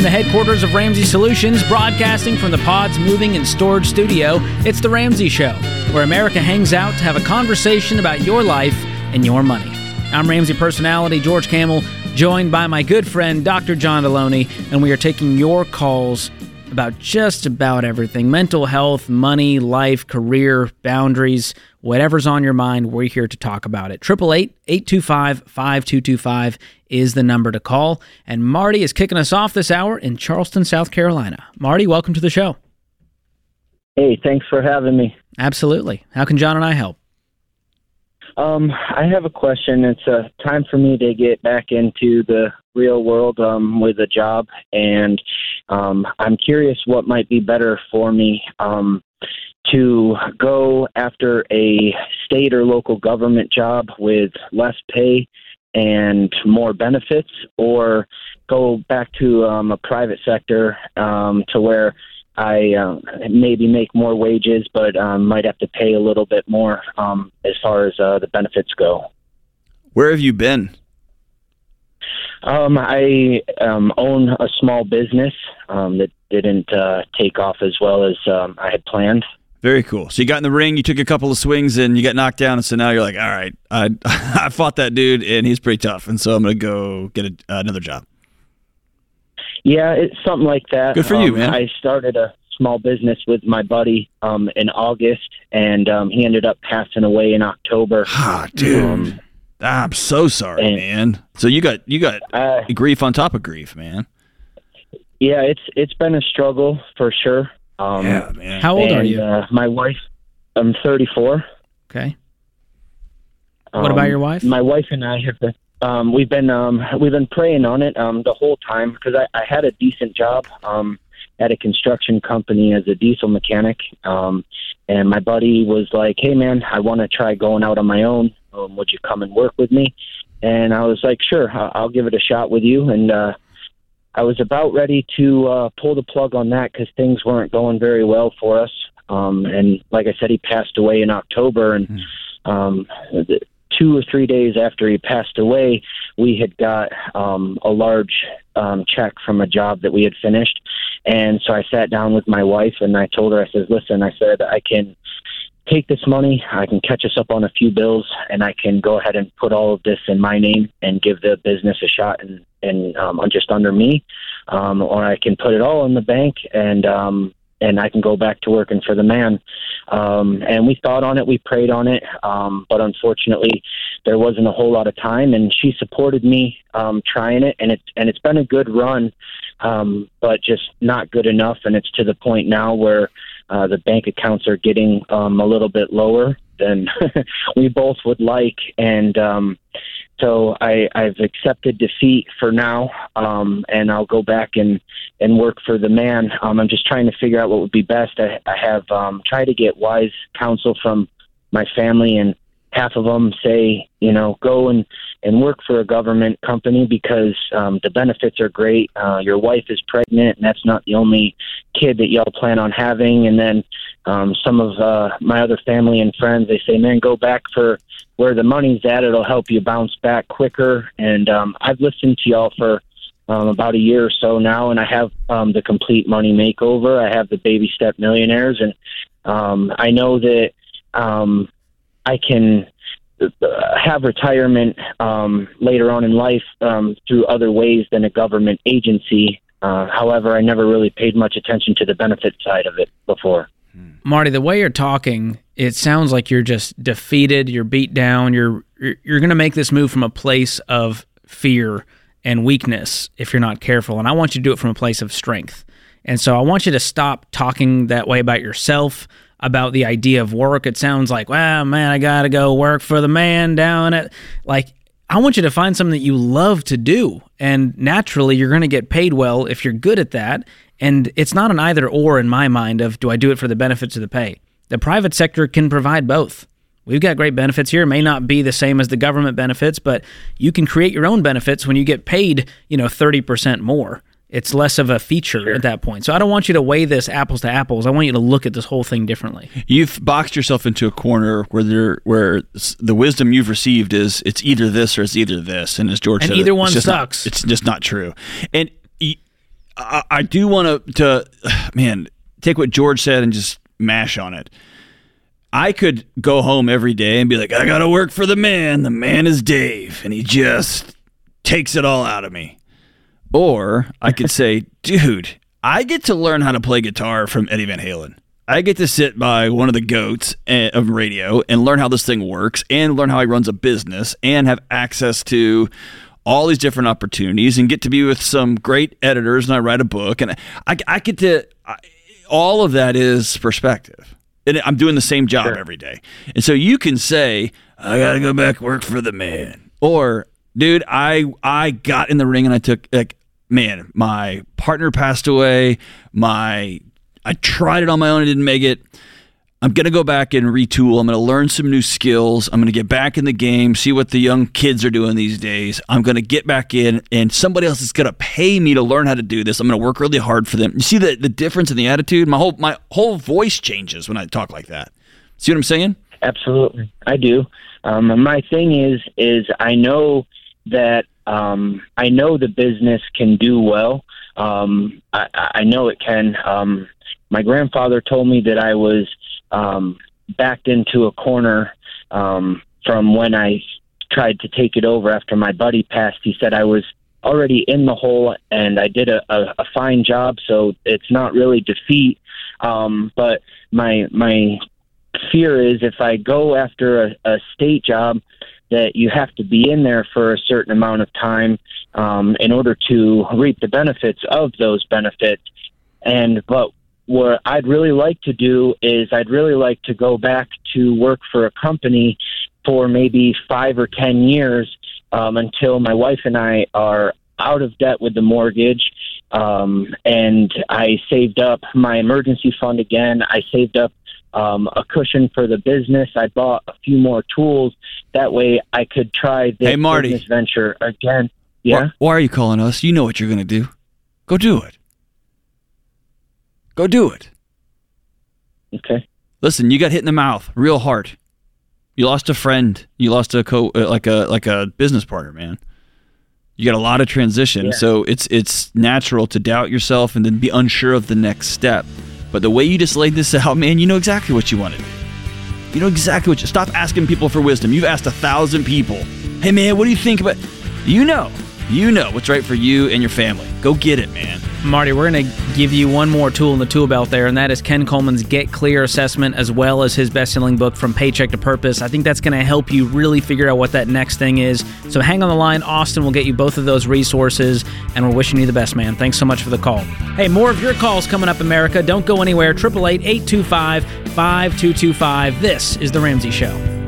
From the headquarters of Ramsey Solutions, broadcasting from the Pods Moving and Storage Studio, it's The Ramsey Show, where America hangs out to have a conversation about your life and your money. I'm Ramsey personality George Kamel, joined by my good friend Dr. John Delony, and we are taking your calls about just about everything mental health, money, life, career, boundaries, whatever's on your mind, we're here to talk about it. 888 825 5225 is the number to call. And Marty is kicking us off this hour in Charleston, South Carolina. Marty, welcome to the show. Hey, thanks for having me. Absolutely. How can John and I help? Um, I have a question. It's uh, time for me to get back into the real world um, with a job, and um, I'm curious what might be better for me um, to go after a state or local government job with less pay and more benefits, or go back to um, a private sector um, to where I uh, maybe make more wages, but um, might have to pay a little bit more um, as far as uh, the benefits go. Where have you been? Um, I um, own a small business um, that didn't uh, take off as well as um, I had planned. Very cool. So you got in the ring, you took a couple of swings, and you got knocked down, and so now you're like, all right, I I fought that dude, and he's pretty tough, and so I'm gonna go get a, another job. Yeah, it's something like that. Good for you, Um, man. I started a small business with my buddy um, in August, and um, he ended up passing away in October. Ah, dude, Um, I'm so sorry, and- man. So you got you got uh, grief on top of grief, man. yeah, it's it's been a struggle for sure. Um, yeah, man. How old are you? Uh, my wife, I'm 34. Okay. What about Um, your wife? My wife and I have been. Um, we've been um, we've been praying on it um, the whole time because I, I had a decent job um, at a construction company as a diesel mechanic, um, and my buddy was like, "Hey man, I want to try going out on my own. Um, would you come and work with me?" And I was like, "Sure, I'll, give it a shot with you." And uh, I was about ready to uh, pull the plug on that because things weren't going very well for us. Um, and like I said, he passed away in October, and um, the, two or three days after he passed away, we had got um, a large um, check from a job that we had finished. And so I sat down with my wife and I told her, I said, listen, I said, I can take this money, I can catch us up on a few bills, and I can go ahead and put all of this in my name and give the business a shot and, and um, just under me. Um, or I can put it all in the bank and, um, and I can go back to working for the man. Um, and we thought on it, we prayed on it, um, but unfortunately, there wasn't a whole lot of time. And she supported me um, trying it, and it's and it's been a good run, um, but just not good enough. And it's to the point now where uh, the bank accounts are getting um, a little bit lower than we both would like, and um, so I, I've accepted defeat for now, um, and I'll go back and and work for the man. Um, I'm just trying to figure out what would be best. I, I have um, tried to get wise counsel from my family, and half of them say, you know, go and and work for a government company because um, the benefits are great. Uh, your wife is pregnant, and that's not the only kid that y'all plan on having. And then um, some of uh, my other family and friends, they say, man, go back for where the money's at. It'll help you bounce back quicker. And um, I've listened to y'all for um, about a year or so now, and I have um, the complete money makeover. I have the baby step millionaires, and um, I know that um, I can uh, have retirement um, later on in life um, through other ways than a government agency. Uh, however, I never really paid much attention to the benefit side of it before. Marty, the way you're talking, it sounds like you're just defeated, you're beat down, you're you're, you're going to make this move from a place of fear and weakness if you're not careful. And I want you to do it from a place of strength. And so I want you to stop talking that way about yourself, about the idea of work. It sounds like, well, man, I got to go work for the man down at like I want you to find something that you love to do. And naturally, you're going to get paid well if you're good at that. And it's not an either or in my mind of do I do it for the benefits of the pay? The private sector can provide both. We've got great benefits here. It may not be the same as the government benefits, but you can create your own benefits when you get paid, you know, 30% more. It's less of a feature at that point. So I don't want you to weigh this apples to apples. I want you to look at this whole thing differently. You've boxed yourself into a corner where there, where the wisdom you've received is it's either this or it's either this, and as George And said, either it's one not- sucks. it's just not true. And I do want to to man take what George said and just mash on it. I could go home every day and be like, I got to work for the man. The man is Dave, and he just takes it all out of me. Or I could say, dude, I get to learn how to play guitar from Eddie Van Halen. I get to sit by one of the goats eh, of radio and learn how this thing works and learn how he runs a business and have access to all these different opportunities and get to be with some great editors and I write a book and I, I get to I, all of that is perspective and I'm doing the same job sure. every day and so you can say I gotta go back work for the man or dude I I got in the ring and I took like man my partner passed away my I tried it on my own and didn't make it. I'm going to go back and retool. I'm going to learn some new skills. I'm going to get back in the game, see what the young kids are doing these days. I'm going to get back in, and somebody else is going to pay me to learn how to do this. I'm going to work really hard for them. You see the, the difference in the attitude? My whole my whole voice changes when I talk like that. See what I'm saying? Absolutely, I do. Um, my thing is is I know that um, I know the business can do well. Um, I, I know it can. Um, my grandfather told me that I was um, backed into a corner um, from when I tried to take it over after my buddy passed. He said I was already in the hole and I did a, a, a fine job, so it's not really defeat. Um, but my my fear is if I go after a, a state job, that you have to be in there for a certain amount of time um, in order to reap the benefits of those benefits. And but what I'd really like to do is I'd really like to go back to work for a company for maybe five or ten years um, until my wife and I are out of debt with the mortgage. Um, and I saved up my emergency fund again. I saved up um, a cushion for the business. I bought a few more tools. That way I could try this hey, Marty. business venture again. Yeah. Why, why are you calling us? You know what you're going to do. Go do it. Go do it. Okay. Listen, you got hit in the mouth real hard. You lost a friend. You lost a co uh, like a like a business partner, man. You got a lot of transition, yeah. so it's it's natural to doubt yourself and then be unsure of the next step. But the way you just laid this out, man, you know exactly what you want to do. You know exactly what you stop asking people for wisdom. You've asked a thousand people. Hey man, what do you think about you know. You know what's right for you and your family. Go get it, man. Marty, we're going to give you one more tool in the tool belt there, and that is Ken Coleman's Get Clear assessment, as well as his best selling book, From Paycheck to Purpose. I think that's going to help you really figure out what that next thing is. So hang on the line. Austin will get you both of those resources, and we're wishing you the best, man. Thanks so much for the call. Hey, more of your calls coming up, America. Don't go anywhere. 888 825 5225. This is The Ramsey Show.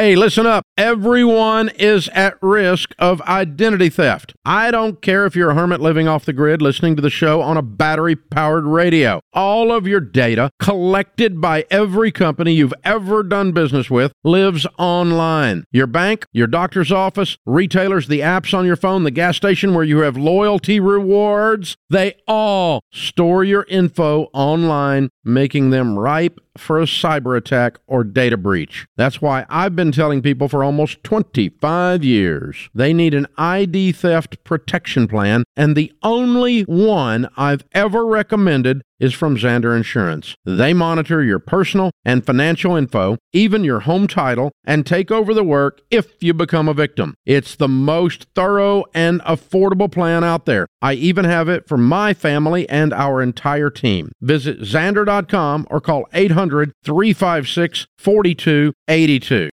Hey, listen up. Everyone is at risk of identity theft. I don't care if you're a hermit living off the grid listening to the show on a battery powered radio. All of your data collected by every company you've ever done business with lives online. Your bank, your doctor's office, retailers, the apps on your phone, the gas station where you have loyalty rewards, they all store your info online, making them ripe for a cyber attack or data breach. That's why I've been telling people for almost 25 years they need an ID theft protection plan, and the only one I've ever recommended is from Zander Insurance. They monitor your personal and financial info, even your home title, and take over the work if you become a victim. It's the most thorough and affordable plan out there. I even have it for my family and our entire team. Visit Zander.com or call 800 356 4282.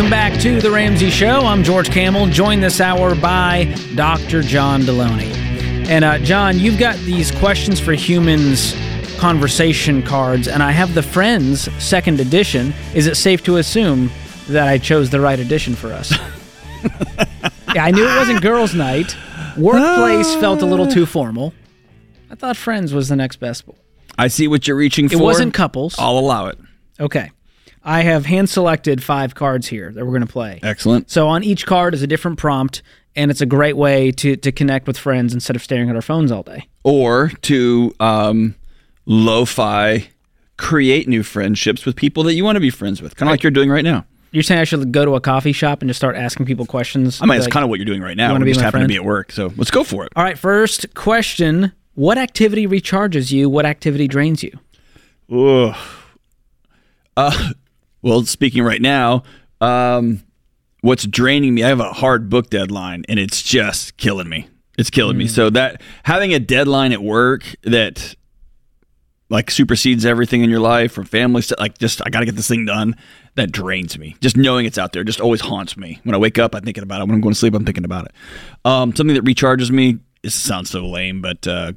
Welcome back to The Ramsey Show. I'm George Kamel, joined this hour by Dr. John Delony. And uh, John, you've got these questions for humans conversation cards, and I have the Friends second edition. Is it safe to assume that I chose the right edition for us? yeah, I knew it wasn't girls' night. Workplace felt a little too formal. I thought Friends was the next best. I see what you're reaching for. It wasn't couples. I'll allow it. Okay. I have hand selected five cards here that we're going to play. Excellent. So on each card is a different prompt, and it's a great way to, to connect with friends instead of staring at our phones all day. Or to um, lo-fi create new friendships with people that you want to be friends with, kind of like you're doing right now. You're saying I should go to a coffee shop and just start asking people questions? I mean, it's Like- kind of what you're doing right now. wanna We be just happen friend? to be at work, so let's go for it. All right, first question. What activity recharges you? What activity drains you? Ugh. Uh, well, speaking right now, um, what's draining me? I have a hard book deadline, and it's just killing me. It's killing me. So that having a deadline at work that like supersedes everything in your life from family stuff, like just I got to get this thing done. That drains me. Just knowing it's out there just always haunts me. When I wake up, I'm thinking about it. When I'm going to sleep, I'm thinking about it. Um, something that recharges me. This sounds so lame, but uh,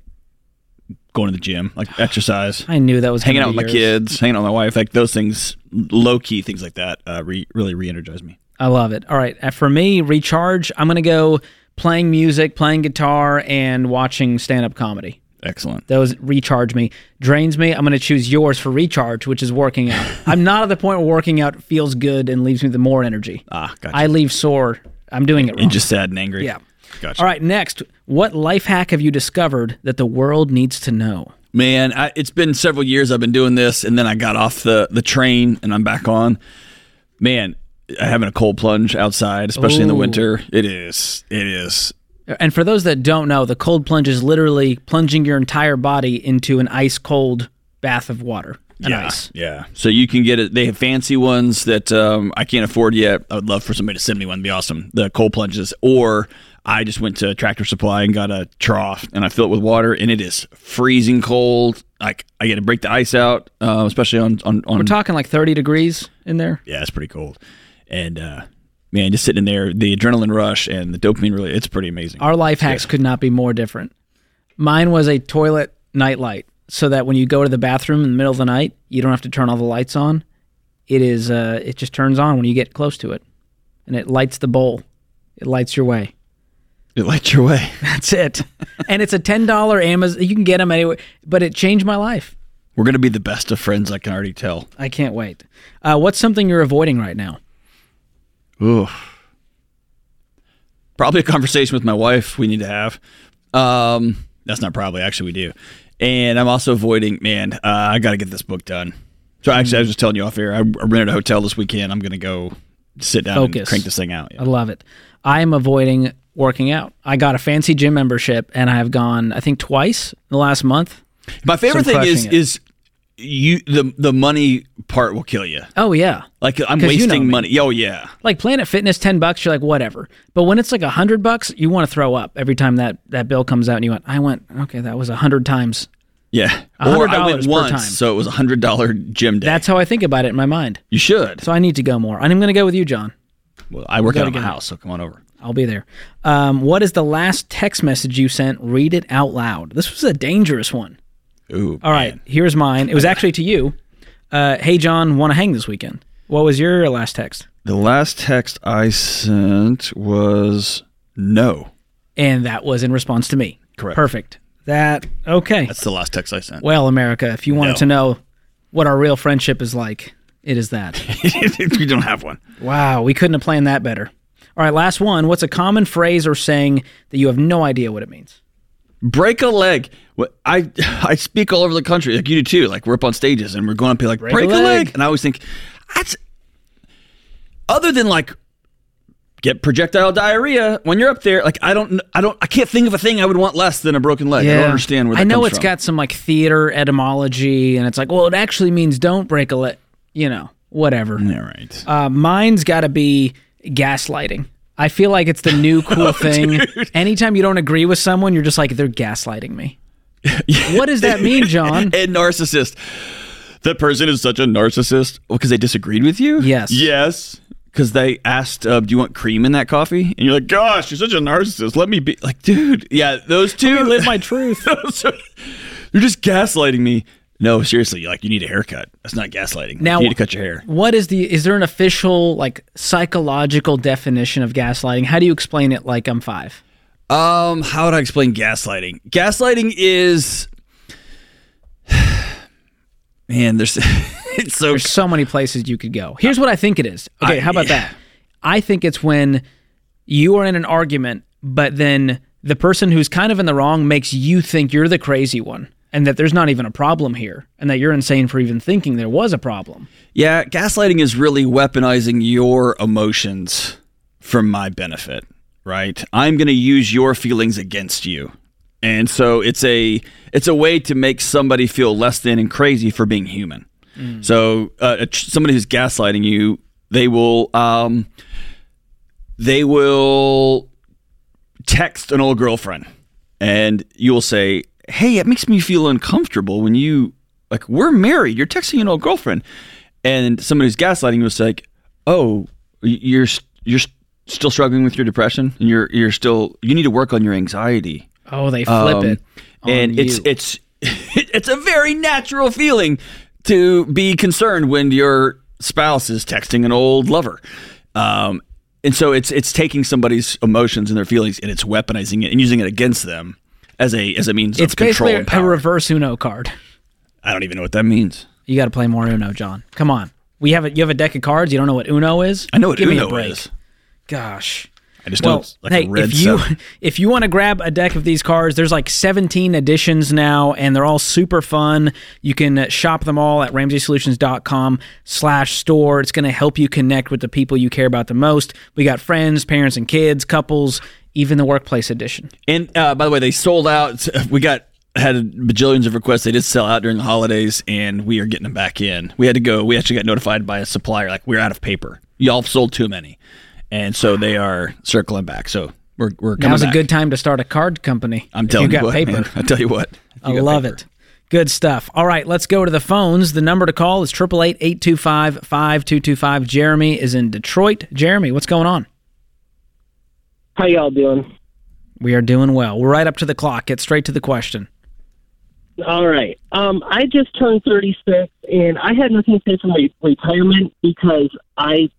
going to the gym, like exercise I knew that was hanging out with my kids, hanging out with my wife, like those things, low key things like that, uh, re- really re-energize me. I love it. All right, uh, for me, recharge. I'm gonna go playing music, playing guitar, and watching stand-up comedy. Excellent. Those recharge me. Drains me. I'm going to choose yours for recharge, which is working out. I'm not at the point where working out feels good and leaves me the more energy. Ah, gotcha. I leave sore. I'm doing it wrong. and just sad and angry. yeah. Gotcha. All right. Next, what life hack have you discovered that the world needs to know? Man, I, it's been several years I've been doing this, and then I got off the the train and I'm back on. Man, having a cold plunge outside, especially in the winter, it is. It is. And for those that don't know, the cold plunge is literally plunging your entire body into an ice cold bath of water yeah, ice. yeah. So you can get it. They have fancy ones that um, I can't afford yet. I would love for somebody to send me one. It'd be awesome. The cold plunges, or I just went to Tractor Supply and got a trough and I fill it with water, and it is freezing cold. Like I get to break the ice out, uh, especially on on, on We're talking like 30 degrees in there. yeah, it's pretty cold. And uh, man, just sitting in there, the adrenaline rush and the dopamine really, it's pretty amazing. Our life hacks could not be more different. Mine was a toilet night light, so that when you go to the bathroom in the middle of the night, you don't have to turn all the lights on. It is, uh, it just turns on when you get close to it, and it lights the bowl. It lights your way. It lights your way. That's it. and it's a ten dollar Amazon. You can get them anywhere, but it changed my life. We're gonna be the best of friends. I can already tell. I can't wait. Uh, what's something you're avoiding right now? Ooh. Probably a conversation with my wife we need to have. Um, that's not probably. Actually, we do. And I'm also avoiding. Man, uh, I got to get this book done. So actually, I was just telling you off air. I, rented a hotel this weekend. I'm gonna go sit down and crank this thing out. I love it. I am avoiding working out. I got a fancy gym membership, and I've gone, I think, twice in the last month. My favorite So thing is it. is you the the money part will kill you. Oh yeah, Like I'm 'Cause you wasting know money. Oh yeah. like Planet Fitness, ten bucks. You're like, whatever. But when it's like a hundred bucks, you want to throw up every time that that bill comes out, and you went, I went, okay, that was a hundred times. Yeah. $100 Or I went per once, time. so it was a hundred dollar gym day. That's how I think about it in my mind. you should. So I need to go more. And I'm going to go with you, John. Well, I work out of my house, so come on over. I'll be there. Um, what is the last text message you sent? Read it out loud. This was a dangerous one. Ooh. All right, here's mine. It was actually to you. Uh, hey, John, want to hang this weekend? What was your last text? The last text I sent was no. And that was in response to me. Correct. Perfect. That okay. That's the last text I sent. Well, America, if you wanted No. to know what our real friendship is like, it is that. we don't have one. wow, we couldn't have planned that better. All right, last one. What's a common phrase or saying that you have no idea what it means? Break a leg. I I speak all over the country, like you do too. Like we're up on stages and we're going up here like break, a a, leg. leg. and I always think that's other than like get projectile diarrhea when you're up there. Like I don't I don't I can't think of a thing I would want less than a broken leg. I don't understand where that I know it's from. got some like theater etymology, and it's like, well, it actually means don't break a leg. You know, whatever. Yeah, right. Uh, mine's got to be gaslighting. I feel like it's the new cool thing. Anytime you don't agree with someone, you're just like, they're gaslighting me. what does that mean, John? and narcissist. That person is such a narcissist. Well, because they disagreed with you? Yes. Yes. Because they asked, uh, "Do you want cream in that coffee?" And you're like, "Gosh, you're such a narcissist. Let me be." Like, dude, yeah, those two live my truth. those You're just gaslighting me. No, seriously, like you need a haircut. That's not gaslighting. Now- you need to cut your hair. What is the is there an official like psychological definition of gaslighting? How do you explain it like I'm 5? Um, how would I explain gaslighting? Gaslighting is, man, there's it's so There's so many places you could go. Here's what I think it is. Okay, I- how about that? I think it's when you are in an argument, but then the person who's kind of in the wrong makes you think you're the crazy one and that there's not even a problem here and that you're insane for even thinking there was a problem. Yeah, gaslighting is really weaponizing your emotions for my benefit, right? I'm going to use your feelings against you. And so it's a it's a way to make somebody feel less than and crazy for being human. So uh, somebody who's gaslighting you, they will um, they will text an old girlfriend and you'll say, "Hey, it makes me feel uncomfortable when you like we're married. You're texting an old girlfriend." And somebody who's gaslighting was like, "Oh, you're you're still struggling with your depression, and you're you're still you need to work on your anxiety." Oh, they flip Um, it. and it's it's it's a very natural feeling to be concerned when your spouse is texting an old lover. Um, and so it's it's taking somebody's emotions and their feelings and it's weaponizing it and using it against them as a as a means it's of control basically and a reverse Uno card. I don't even know what that means. You got to play more Uno, John. Come on. We have a, you have a deck of cards. You don't know what Uno is? I know what Give me a Uno break. is. Gosh. I just know Well, it's like hey, a red if you seven. if you want to grab a deck of these cards, there's like 17 editions now, and they're all super fun. You can shop them all at RamseySolutions.com/store. It's going to help you connect with the people you care about the most. We got friends, parents, and kids, couples, even the workplace edition. And uh, by the way, they sold out. We got had bajillions of requests. They did sell out during the holidays, and we are getting them back in. We had to go. We actually got notified by a supplier like we're out of paper. Y'all sold too many, and so they are circling back. So we're we're coming Now's a good time to start a card company. I'm telling you you, got what, paper. man. I tell you what. If I you love paper. it. Good stuff. All right, let's go to the phones. The number to call is 888-825-5225. Jeremy is in Detroit. Jeremy, what's going on? How y'all doing? We are doing well. We're right up to the clock. Get straight to the question. All right. Um, I just turned 36, and I had nothing to say for my retirement because I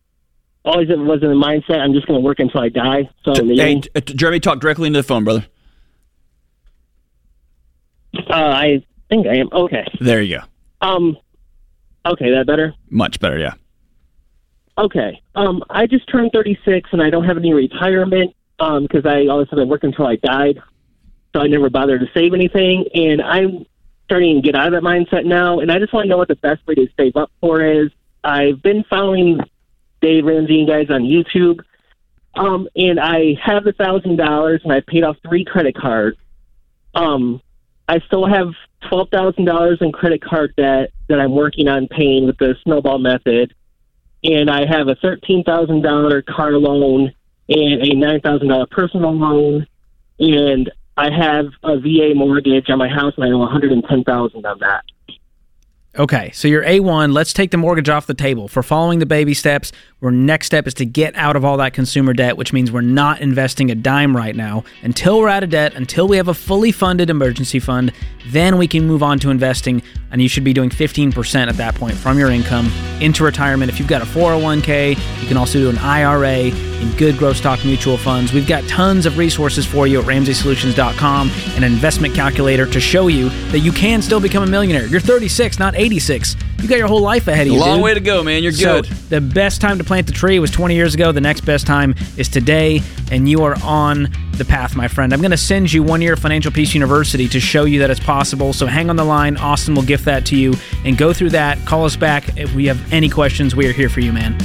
always was in the mindset I'm just going to work until I die. So Hey, t- t- Jeremy, talk directly into the phone, brother. uh, I think I am okay. There you go. Um, okay, that better. Much better. Yeah. Okay. Um, I just turned 36, and I don't have any retirement because I always said I worked until I died. So I never bothered to save anything, and I'm starting to get out of that mindset now. And I just want to know what the best way to save up for is. I've been following Dave Ramsey and guys on YouTube, um, and I have a thousand dollars, and I paid off three credit cards. Um, I still have twelve thousand dollars in credit card debt that I'm working on paying with the snowball method and I have a thirteen thousand dollar car loan and a nine thousand dollar personal loan, and I have a VA mortgage on my house, and I owe one hundred and ten thousand on that. Okay, so you're A1. Let's take the mortgage off the table. For following the baby steps, our next step is to get out of all that consumer debt, which means we're not investing a dime right now until we're out of debt, until we have a fully funded emergency fund. Then we can move on to investing, and you should be doing 15% at that point from your income into retirement. If you've got a 401k, you can also do an IRA in good growth stock mutual funds. We've got tons of resources for you at RamseySolutions.com and an investment calculator to show you that you can still become a millionaire. You're 36, not 86. You got your whole life ahead of A you. long dude. way to go, man. You're So good. the best time to plant the tree was 20 years ago. The next best time is today, and you are on the path, my friend. I'm going to send you one year of Financial Peace University to show you that it's possible. So hang on the line. Austin will gift that to you, and go through that. Call us back if we have any questions. We are here for you, man.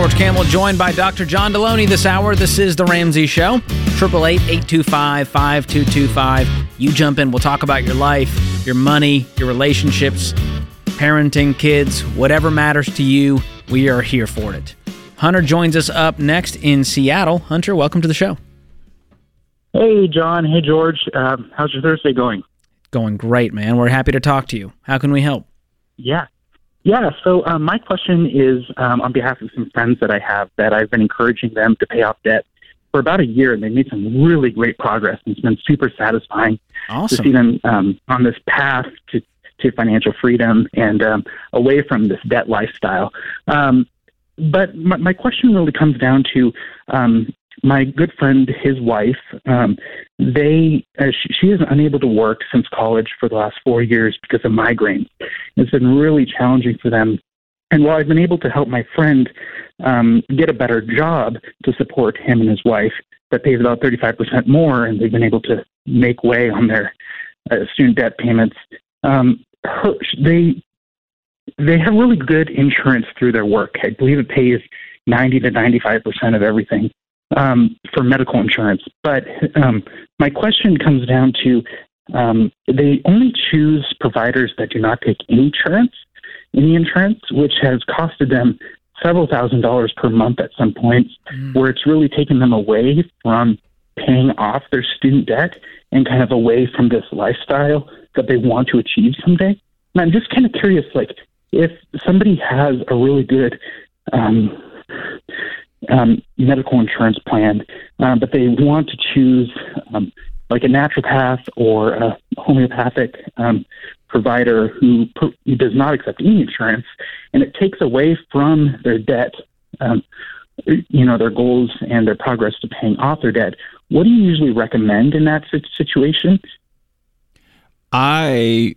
George Kamel, joined by Dr. John Delony this hour. This is The Ramsey Show. 888 825 5225. You jump in, we'll talk about your life, your money, your relationships, parenting, kids, whatever matters to you. We are here for it. Hunter joins us up next in Seattle. Hunter, welcome to the show. Hey, John. Hey, George. Um, how's your Thursday going? Going great, man. We're happy to talk to you. How can we help? Yeah. Yeah. So, um, my question is um, on behalf of some friends that I have that I've been encouraging them to pay off debt for about a year, and they made some really great progress. And it's been super satisfying Awesome. to see them um, on this path to, to financial freedom and um, away from this debt lifestyle. Um, but my, my question really comes down to um, my good friend, his wife. Um, they uh, she, she is unable to work since college for the last four years because of migraines. It's been really challenging for them. And while I've been able to help my friend um, get a better job to support him and his wife that pays about 35% more, and they've been able to make way on their uh, student debt payments, um, her, they they have really good insurance through their work. I believe it pays 90 to 95 percent of everything um, for medical insurance. But um, my question comes down to um, they only choose providers that do not take any insurance, any insurance, which has costed them several thousand dollars per month at some points, where it's really taken them away from paying off their student debt and kind of away from this lifestyle that they want to achieve someday. And I'm just kind of curious, like, if somebody has a really good um, um, medical insurance plan, um, but they want to choose um, like a naturopath or a homeopathic um, provider who, pro- who does not accept any insurance, and it takes away from their debt, um, you know, their goals and their progress to paying off their debt. What do you usually recommend in that situation? I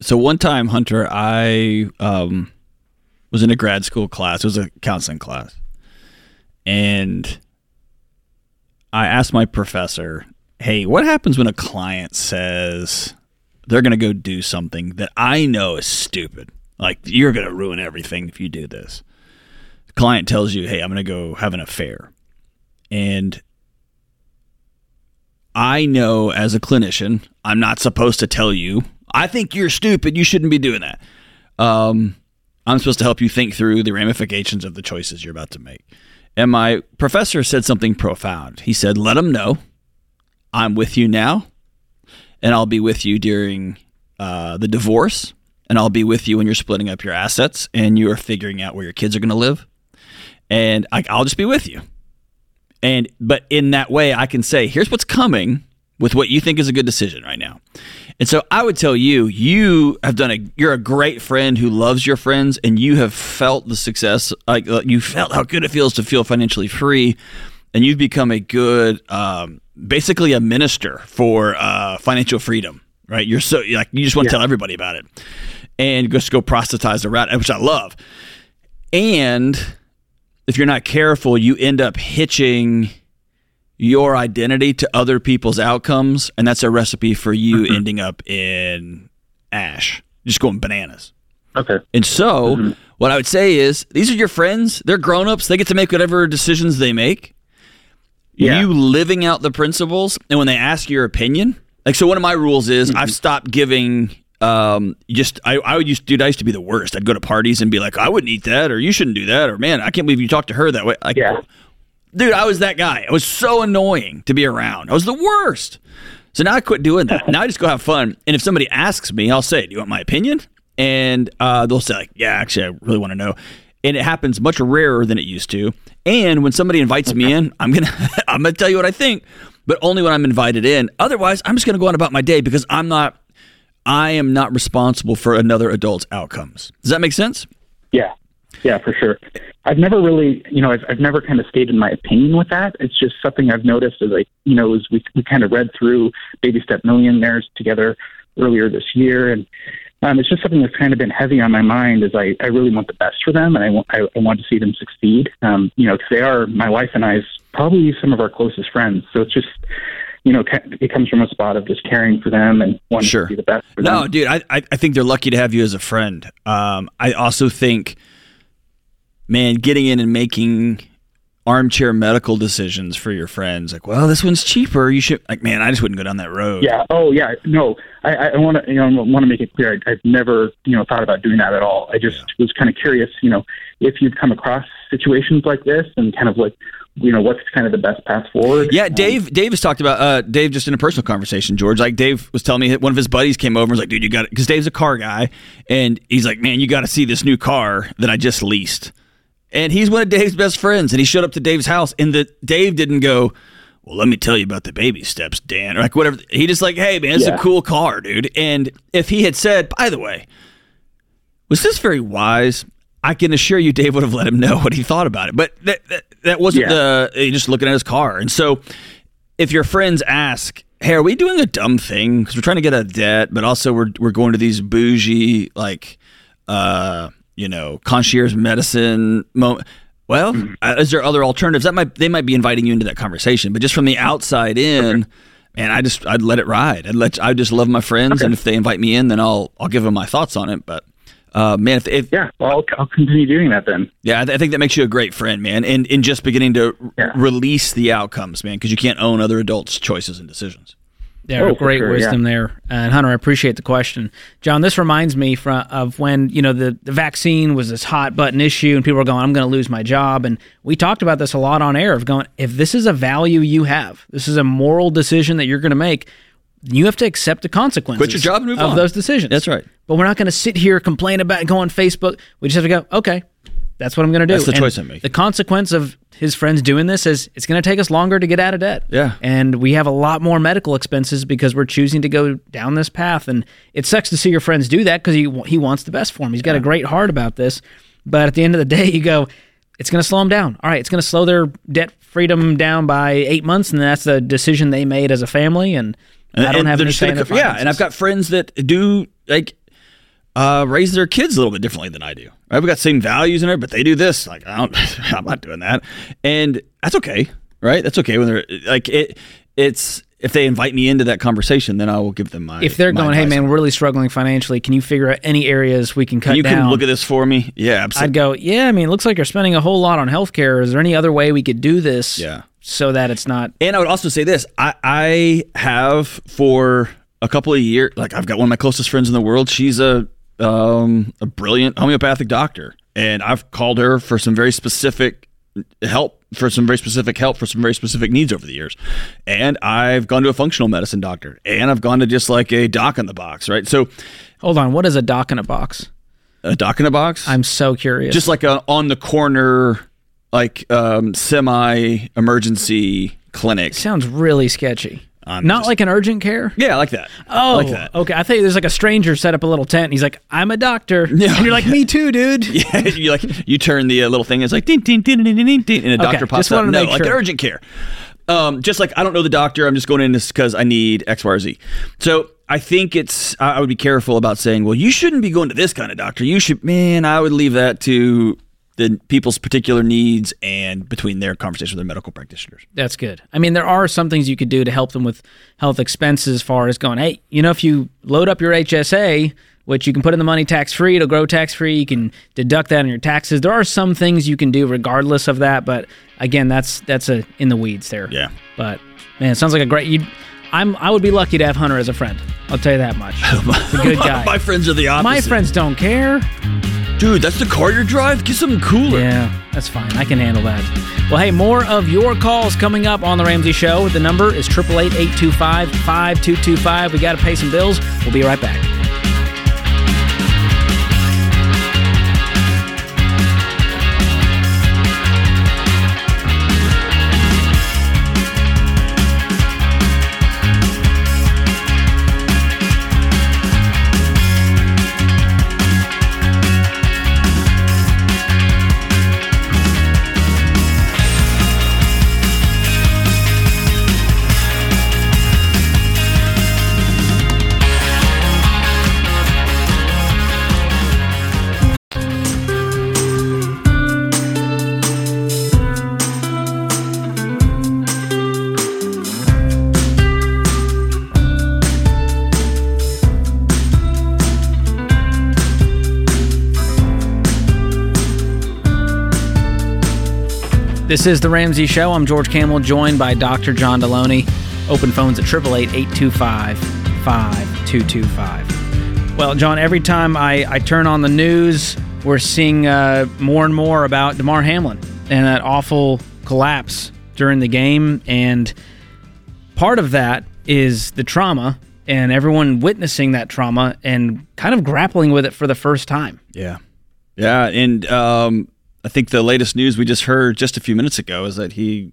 so one time, Hunter, I um, was in a grad school class. It was a counseling class, and I asked my professor, "Hey, what happens when a client says they're going to go do something that I know is stupid? Like you're going to ruin everything if you do this." The client tells you, "Hey, I'm going to go have an affair," and I know as a clinician, I'm not supposed to tell you, I think you're stupid. You shouldn't be doing that. Um, I'm supposed to help you think through the ramifications of the choices you're about to make. And my professor said something profound. He said, Let them know I'm with you now, and I'll be with you during uh, the divorce, and I'll be with you when you're splitting up your assets and you are figuring out where your kids are going to live. And I, I'll just be with you. And but in that way, I can say, here's what's coming with what you think is a good decision right now. And so I would tell you, you have done a you're a great friend who loves your friends and you have felt the success like uh, you felt how good it feels to feel financially free and you've become a good um, basically a minister for uh, financial freedom, right? You're so like you just want to Yeah. tell everybody about it. And just go proselytize around, which I love. And if you're not careful, you end up hitching your identity to other people's outcomes, and that's a recipe for you mm-hmm. ending up in ash, just going bananas. Okay. And so, mm-hmm. what I would say is, these are your friends. They're grown-ups. They get to make whatever decisions they make. Yeah. You living out the principles, and when they ask your opinion, like so, one of my rules is mm-hmm. I've stopped giving. Um, just I, I would used, dude. I used to be the worst. I'd go to parties and be like, I wouldn't eat that, or you shouldn't do that, or man, I can't believe you talked to her that way. Like, Yeah. Dude, I was that guy. I was so annoying to be around. I was the worst. So now I quit doing that. now I just go have fun. And if somebody asks me, I'll say, "Do you want my opinion?" And uh, they'll say, like, "Yeah, actually, I really want to know." And it happens much rarer than it used to. And when somebody invites me in, I'm gonna I'm gonna tell you what I think, but only when I'm invited in. Otherwise, I'm just gonna go on about my day because I'm not I am not responsible for another adult's outcomes. Does that make sense? Yeah, yeah, for sure. I've never really, you know, I've, I've never kind of stated my opinion with that. It's just something I've noticed as I, you know, as we, we kind of read through Baby Step Millionaires together earlier this year. And um, it's just something that's kind of been heavy on my mind as I, I really want the best for them and I want, I, I want to see them succeed. Um, you know, because they are, my wife and I's probably some of our closest friends. So it's just, you know, it comes from a spot of just caring for them and wanting Sure. to be the best for them. No, them. dude, I, I I think they're lucky to have you as a friend. Um, I also think, man, getting in and making armchair medical decisions for your friends. Like, well, this one's cheaper. You should like, man, I just wouldn't go down that road. Yeah. Oh, yeah. No, I, I want to, you know, want to make it clear. I, I've never, you know, thought about doing that at all. I just Yeah. was kind of curious, you know, if you've come across situations like this and kind of like, you know, what's kind of the best path forward. Yeah, Um, Dave. Dave has talked about uh, Dave just in a personal conversation. George, like Dave was telling me that one of his buddies came over and was like, "Dude, you got it," because Dave's a car guy, and he's like, "Man, you got to see this new car that I just leased." And he's one of Dave's best friends, and he showed up to Dave's house, and the Dave didn't go. Well, let me tell you about the baby steps, Dan, or like whatever. He just like, hey man, it's Yeah. a cool car, dude. And if he had said, by the way, was this very wise? I can assure you, Dave would have let him know what he thought about it. But that that, that wasn't Yeah. the just looking at his car. And so, if your friends ask, "Hey, are we doing a dumb thing? Because we're trying to get out of debt, but also we're we're going to these bougie like, uh, you know, concierge medicine." Mo- well, uh, is there other alternatives? That might they might be inviting you into that conversation, but just from the outside in. Man, I just I'd let it ride. I'd let I just love my friends, and if they invite me in, then I'll I'll give them my thoughts on it. But uh, man, if, if Yeah. Well, I'll, I'll continue doing that then. yeah, I, th- I think that makes you a great friend, man, and in just beginning to r- Yeah. release the outcomes, man, because you can't own other adults' choices and decisions. There, Oh, great sure, wisdom there, and Hunter. I appreciate the question, John. This reminds me from, of when you know the, the vaccine was this hot button issue, and people were going, "I'm going to lose my job." And we talked about this a lot on air of going, if this is a value you have, this is a moral decision that you're going to make, you have to accept the consequences. Quit your job and move of on. those decisions. That's right. But we're not going to sit here complain about it, go on Facebook. We just have to go, okay, that's what I'm going to do. That's the And choice I'm making. The consequence of his friends doing this is it's going to take us longer to get out of debt. Yeah. And we have a lot more medical expenses because we're choosing to go down this path. And it sucks to see your friends do that because he, he wants the best for him. He's got a great heart about this. But at the end of the day, you go, it's going to slow them down. All right, it's going to slow their debt freedom down by eight months. And that's the decision they made as a family. And, I don't And have any gonna in co- their yeah, and I've got friends that do like uh, raise their kids a little bit differently than I do. Right? We've got same values in it, but they do this. Like I don't, I'm not doing that, and that's okay, right? That's okay when they're like it. It's if they invite me into that conversation, then I will give them my. if they're my going, hey man, we're really struggling financially. Can you figure out any areas we can cut you down? can look at this for me. Yeah, absolutely. I'd go, yeah. I mean, it looks like you're spending a whole lot on healthcare. Is there any other way we could do this? Yeah. So that it's not. And I would also say this: I, I have for a couple of years, like I've got one of my closest friends in the world. She's a um, a brilliant homeopathic doctor, and I've called her for some very specific help for some very specific help for some very specific needs over the years. And I've gone to a functional medicine doctor, and I've gone to just like a doc in the box, right? So Hold on. What is a doc in a box? a doc in a box, I'm so curious. just like a on the corner, like um, semi emergency clinic. sounds really sketchy. I'm not just- like an urgent care. Yeah, I like that. Oh, I like that. okay. I think there's like a stranger set up a little tent. And he's like, "I'm a doctor," Yeah. and you're like, "Me too, dude." Yeah, you like you turn the uh, little thing. It's like ding ding ding ding ding ding, ding and a doctor pops just up. wanted to No, make like sure. urgent care. Um, just like I don't know the doctor. I'm just going in this because I need X, Y, or Z. So I think it's I I would be careful about saying, well, you shouldn't be going to this kind of doctor. You should, man. I would leave that to the people's particular needs and between their conversation with their medical practitioners. That's good. I mean, there are some things you could do to help them with health expenses as far as going, hey, you know, if you load up your HSA, which you can put in the money tax free, it'll grow tax free, you can deduct that on your taxes. There are some things you can do regardless of that, but again, that's that's a in the weeds there. Yeah. But man, it sounds like a great you I'm I would be lucky to have Hunter as a friend. I'll tell you that much. He's a good guy. My friends are the opposite. My friends don't care. Dude, that's the car you drive. Get something cooler. Yeah, that's fine. I can handle that. Well, hey, more of your calls coming up on The Ramsey Show. The number is 888 825 5225. We got to pay some bills. We'll be right back. This is The Ramsey Show. I'm George Kamel, joined by Dr. John Delony. Open phones at 888 825 5225. Well, John, every time I, I turn on the news, we're seeing uh, more and more about Damar Hamlin and that awful collapse during the game. And part of that is the trauma and everyone witnessing that trauma and kind of grappling with it for the first time. Yeah. Yeah. And um, I think the latest news we just heard just a few minutes ago is that he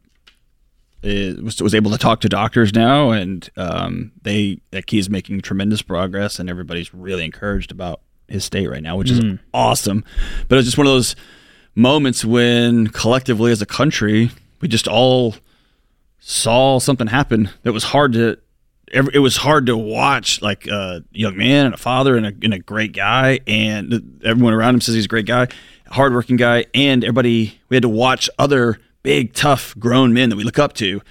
is, was, was able to talk to doctors now, and um, they that he's making tremendous progress, and everybody's really encouraged about his state right now, which is awesome. But it was just one of those moments when collectively as a country we just all saw something happen that was hard to it was hard to watch like a young man and a father and a, and a great guy and everyone around him says he's a great guy hardworking guy and everybody we had to watch other big tough grown men that we look up to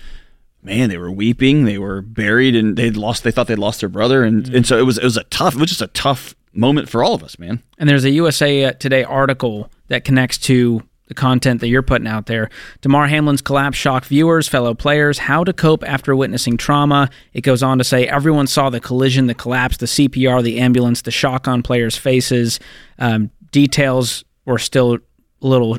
man they were weeping they were buried and they'd lost they thought they'd lost their brother and, and so it was it was a tough it was just a tough moment for all of us man And there's a USA Today article that connects to the content that you're putting out there. Damar Hamlin's collapse shocked viewers, fellow players, how to cope after witnessing trauma. It goes on to say everyone saw the collision, the collapse, the CPR, the ambulance, the shock on players' faces. Um, details were still a little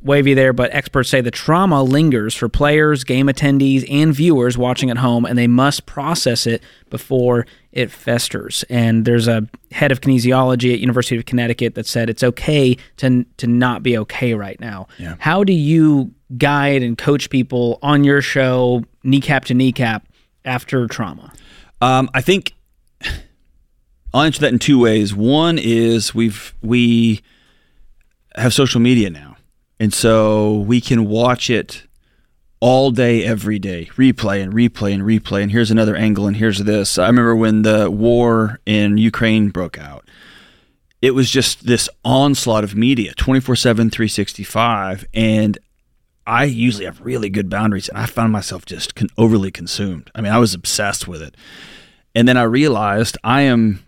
wavy there, but experts say the trauma lingers for players, game attendees, and viewers watching at home, and they must process it before it festers. And there's a head of kinesiology at University of Connecticut that said it's okay to to not be okay right now. Yeah. How do you guide and coach people on your show, kneecap to kneecap, after trauma? Um, I think I'll answer that in two ways. One is we've we have social media now, and so we can watch it all day, every day, replay and replay and replay. And here's another angle, and here's this. I remember when the war in Ukraine broke out. It was just this onslaught of media, 24 7, 365. And I usually have really good boundaries, and I found myself just con- overly consumed. I mean, I was obsessed with it and then I realized I am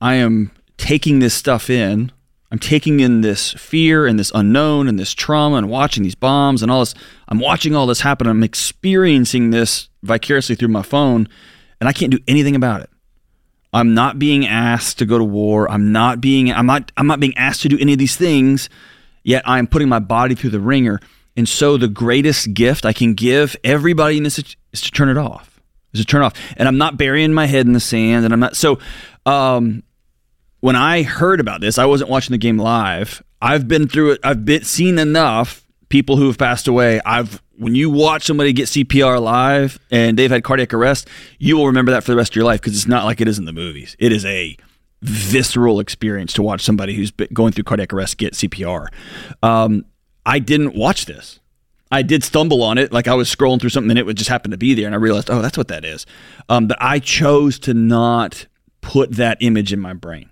I am taking this stuff in. I'm taking in this fear and this unknown and this trauma and watching these bombs and all this. I'm watching all this happen. I'm experiencing this vicariously through my phone, and I can't do anything about it. I'm not being asked to go to war. I'm not being I'm not I'm not being asked to do any of these things. Yet I am putting my body through the ringer. And so the greatest gift I can give everybody in this is to turn it off is to turn off. And I'm not burying my head in the sand. And I'm not. So um, when I heard about this, I wasn't watching the game live. I've been through it. I've been seen enough people who have passed away. I've when you watch somebody get CPR live and they've had cardiac arrest, you will remember that for the rest of your life because it's not like it is in the movies. It is a visceral experience to watch somebody who's going through cardiac arrest get CPR. Um, I didn't watch this. I did stumble on it, like I was scrolling through something and it would just happen to be there, and I realized, oh, that's what that is. Um, but I chose to not put that image in my brain.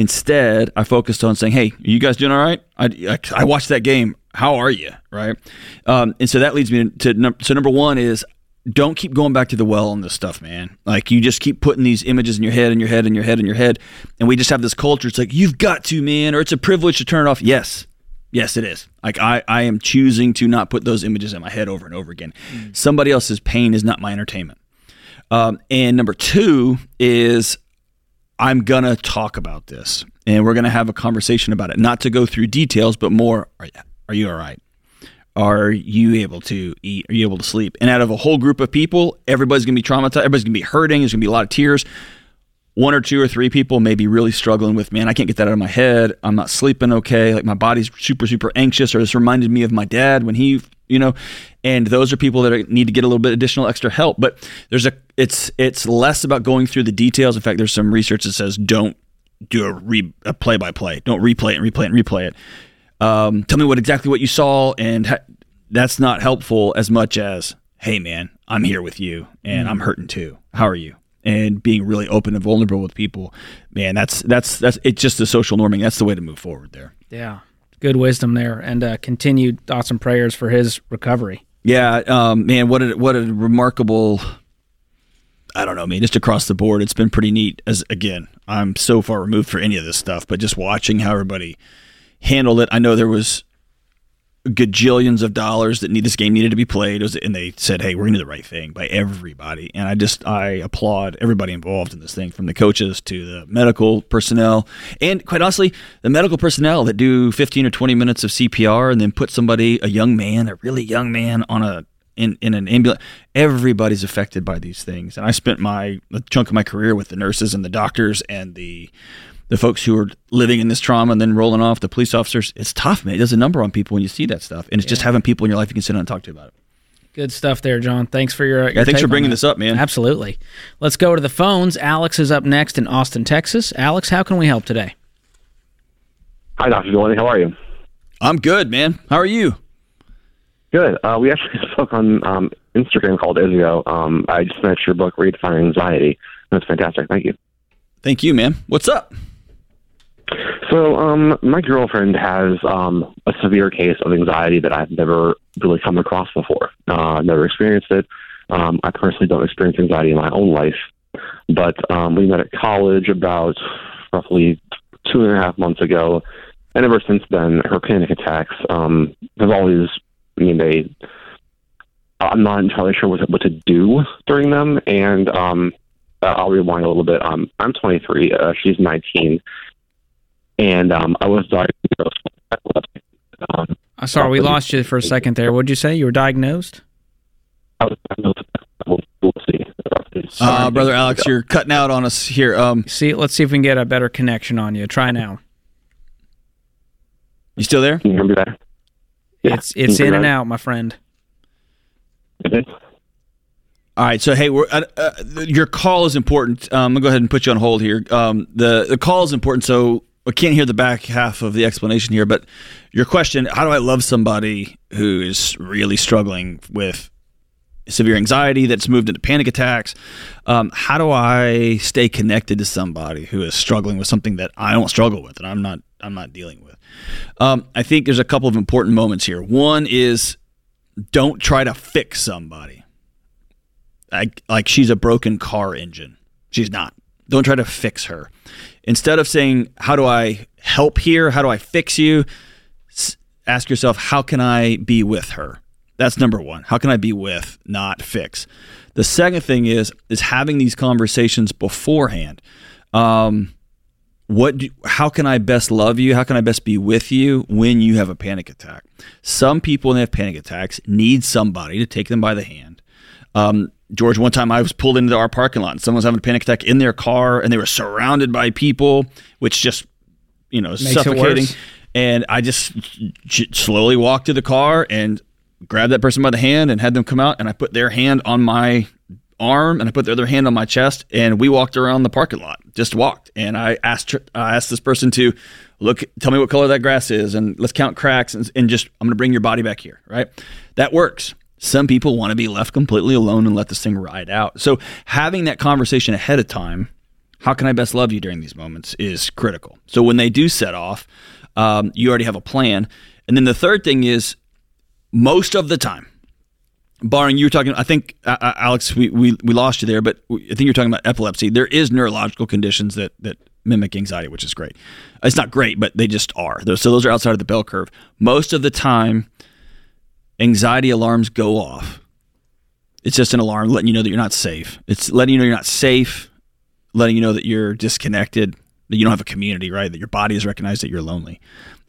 Instead, I focused on saying, "Hey, are you guys doing all right? I, I, I watched that game. How are you? Right?" Um, and so that leads me to num- so number one is don't keep going back to the well on this stuff, man. Like you just keep putting these images in your head, in your head, in your head, in your head, and we just have this culture. It's like you've got to, man, or it's a privilege to turn it off. Yes, Yes, it is. Like I, I am choosing to not put those images in my head over and over again. Somebody else's pain is not my entertainment. Um, and number two is I'm gonna talk about this, and we're gonna have a conversation about it. Not to go through details, but more. Are, are you all right? Are you able to eat? Are you able to sleep? And out of a whole group of people, everybody's gonna be traumatized. Everybody's gonna be hurting. There's gonna be a lot of tears one or two or three people may be really struggling with, man, I can't get that out of my head. I'm not sleeping okay. Like my body's super, super anxious, or this reminded me of my dad when he, you know, and those are people that are, need to get a little bit additional extra help. But there's a, it's, it's less about going through the details. In fact, there's some research that says don't do a re, a play by play. Don't replay it and replay it and replay it. Um, tell me what exactly what you saw, and ha- that's not helpful as much as, hey man, I'm here with you, and I'm hurting too. How are you? and being really open and vulnerable with people, man, that's that's that's it's just the social norming. That's the way to move forward there. Yeah, good wisdom there, and uh, continued thoughts and prayers for his recovery. Yeah, um, man, what a what a remarkable. I don't know, man. Just across the board, it's been pretty neat. As again, I'm so far removed for any of this stuff, but just watching how everybody handled it. I know there was gajillions of dollars that need this game needed to be played, was, and they said, "Hey, we're to do the right thing by everybody." And I just I applaud everybody involved in this thing, from the coaches to the medical personnel, and quite honestly, the medical personnel that do 15 or 20 minutes of CPR and then put somebody, a young man, a really young man, on a in, in an ambulance. Everybody's affected by these things, and I spent my chunk of my career with the nurses and the doctors and the the folks who are living in this trauma and then rolling off the police officers. It's tough, man. It does a number on people when you see that stuff, and it's just having people in your life you can sit down and talk to about it. Good stuff there, John. Thanks for your. your Yeah, thanks take for on bringing that. this up, man. Absolutely. Let's go to the phones. Alex is up next in Austin, Texas. Alex, how can we help today? Hi, Dr. Delony. How are you? I'm good, man. How are you? Good. Uh, we actually spoke on um, Instagram called days ago. Um, I just finished your book, Redefining Anxiety. That's fantastic. Thank you. Thank you, man. What's up? So, um, my girlfriend has um, a severe case of anxiety that I've never really come across before. Uh, never experienced it. Um, I personally don't experience anxiety in my own life, but um, we met at college about roughly two and a half months ago, and ever since then, her panic attacks um, have always. I mean, they. I'm not entirely sure what to, what to do during them, and um, I'll rewind a little bit. Um, I'm 23. Uh, she's 19 and um, I was diagnosed with epilepsy. Um, Uh, sorry, we lost you for a second there. What'd you say? You were diagnosed? I was diagnosed with epilepsy. Uh, brother Alex, you're cutting out on us here. Um, See, let's see if we can get a better connection on you. Try now. you still there? Can you hear me better? Yeah. It's it's in and out, my friend. better? All right, so hey, we're, uh, uh, your call is important. Um, I'm gonna go ahead and put you on hold here. Um, the the call is important, so I can't hear the back half of the explanation here. But your question: How do I love somebody who is really struggling with severe anxiety that's moved into panic attacks? Um, how do I stay connected to somebody who is struggling with something that I don't struggle with and I'm not I'm not dealing with? Um, I think there's a couple of important moments here. One is don't try to fix somebody like like she's a broken car engine. She's not. Don't try to fix her. Instead of saying, "How do I help here? How do I fix you?" ask yourself, "How can I be with her?" That's number 1. How can I be with, not fix? The second thing is is having these conversations beforehand. Um, what do, how can I best love you? How can I best be with you when you have a panic attack? Some people when they have panic attacks need somebody to take them by the hand. Um, George, one time I was pulled into our parking lot and someone was having a panic attack in their car and they were surrounded by people, which just, you know, Makes suffocating. And I just j- slowly walked to the car and grabbed that person by the hand and had them come out and I put their hand on my arm and I put the other hand on my chest and we walked around the parking lot. Just walked. And I asked I asked this person to look, tell me what color that grass is and let's count cracks and, and just I'm going to bring your body back here, right? That works. Some people want to be left completely alone and let this thing ride out. So having that conversation ahead of time, how can I best love you during these moments is critical. So when they do set off, um, you already have a plan. And then the third thing is most of the time, barring you were talking, I think uh, uh, Alex, we, we we lost you there, but I think you're talking about epilepsy. There is neurological conditions that that mimic anxiety, which is great. It's not great, but they just are. So those are outside of the bell curve. Most of the time, anxiety alarms go off. It's just an alarm letting you know that you're not safe. It's letting you know you're not safe, letting you know that you're disconnected, that you don't have a community, right? That your body has recognized that you're lonely,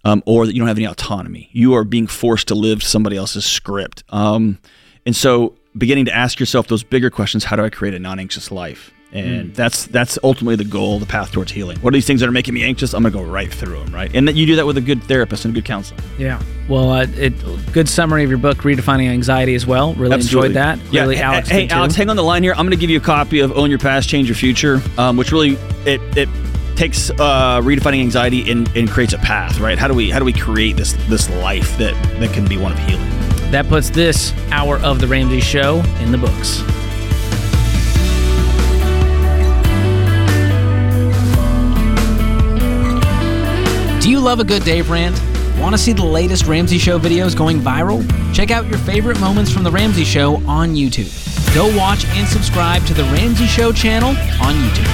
um, or that you don't have any autonomy. You are being forced to live somebody else's script. Um, and so, beginning to ask yourself those bigger questions: How do I create a non-anxious life? And that's that's ultimately the goal, the path towards healing. What are these things that are making me anxious? I'm gonna go right through them, right? And that you do that with a good therapist and a good counselor. Yeah. Well, uh, it good summary of your book, redefining anxiety as well. Really Absolutely. enjoyed that. Yeah. Really, Hey, Alex. Hey, too. Alex, hang on the line here. I'm going to give you a copy of Own Your Past, Change Your Future, um, which really it it takes uh, redefining anxiety and, and creates a path. Right? How do we how do we create this this life that that can be one of healing? That puts this hour of the Ramsey Show in the books. Do you love a good Dave rant? Want to see the latest Ramsey Show videos going viral? Check out your favorite moments from The Ramsey Show on YouTube. Go watch and subscribe to The Ramsey Show channel on YouTube.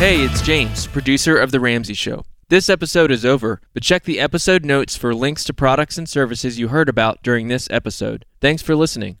Hey, it's James, producer of The Ramsey Show. This episode is over, but check the episode notes for links to products and services you heard about during this episode. Thanks for listening.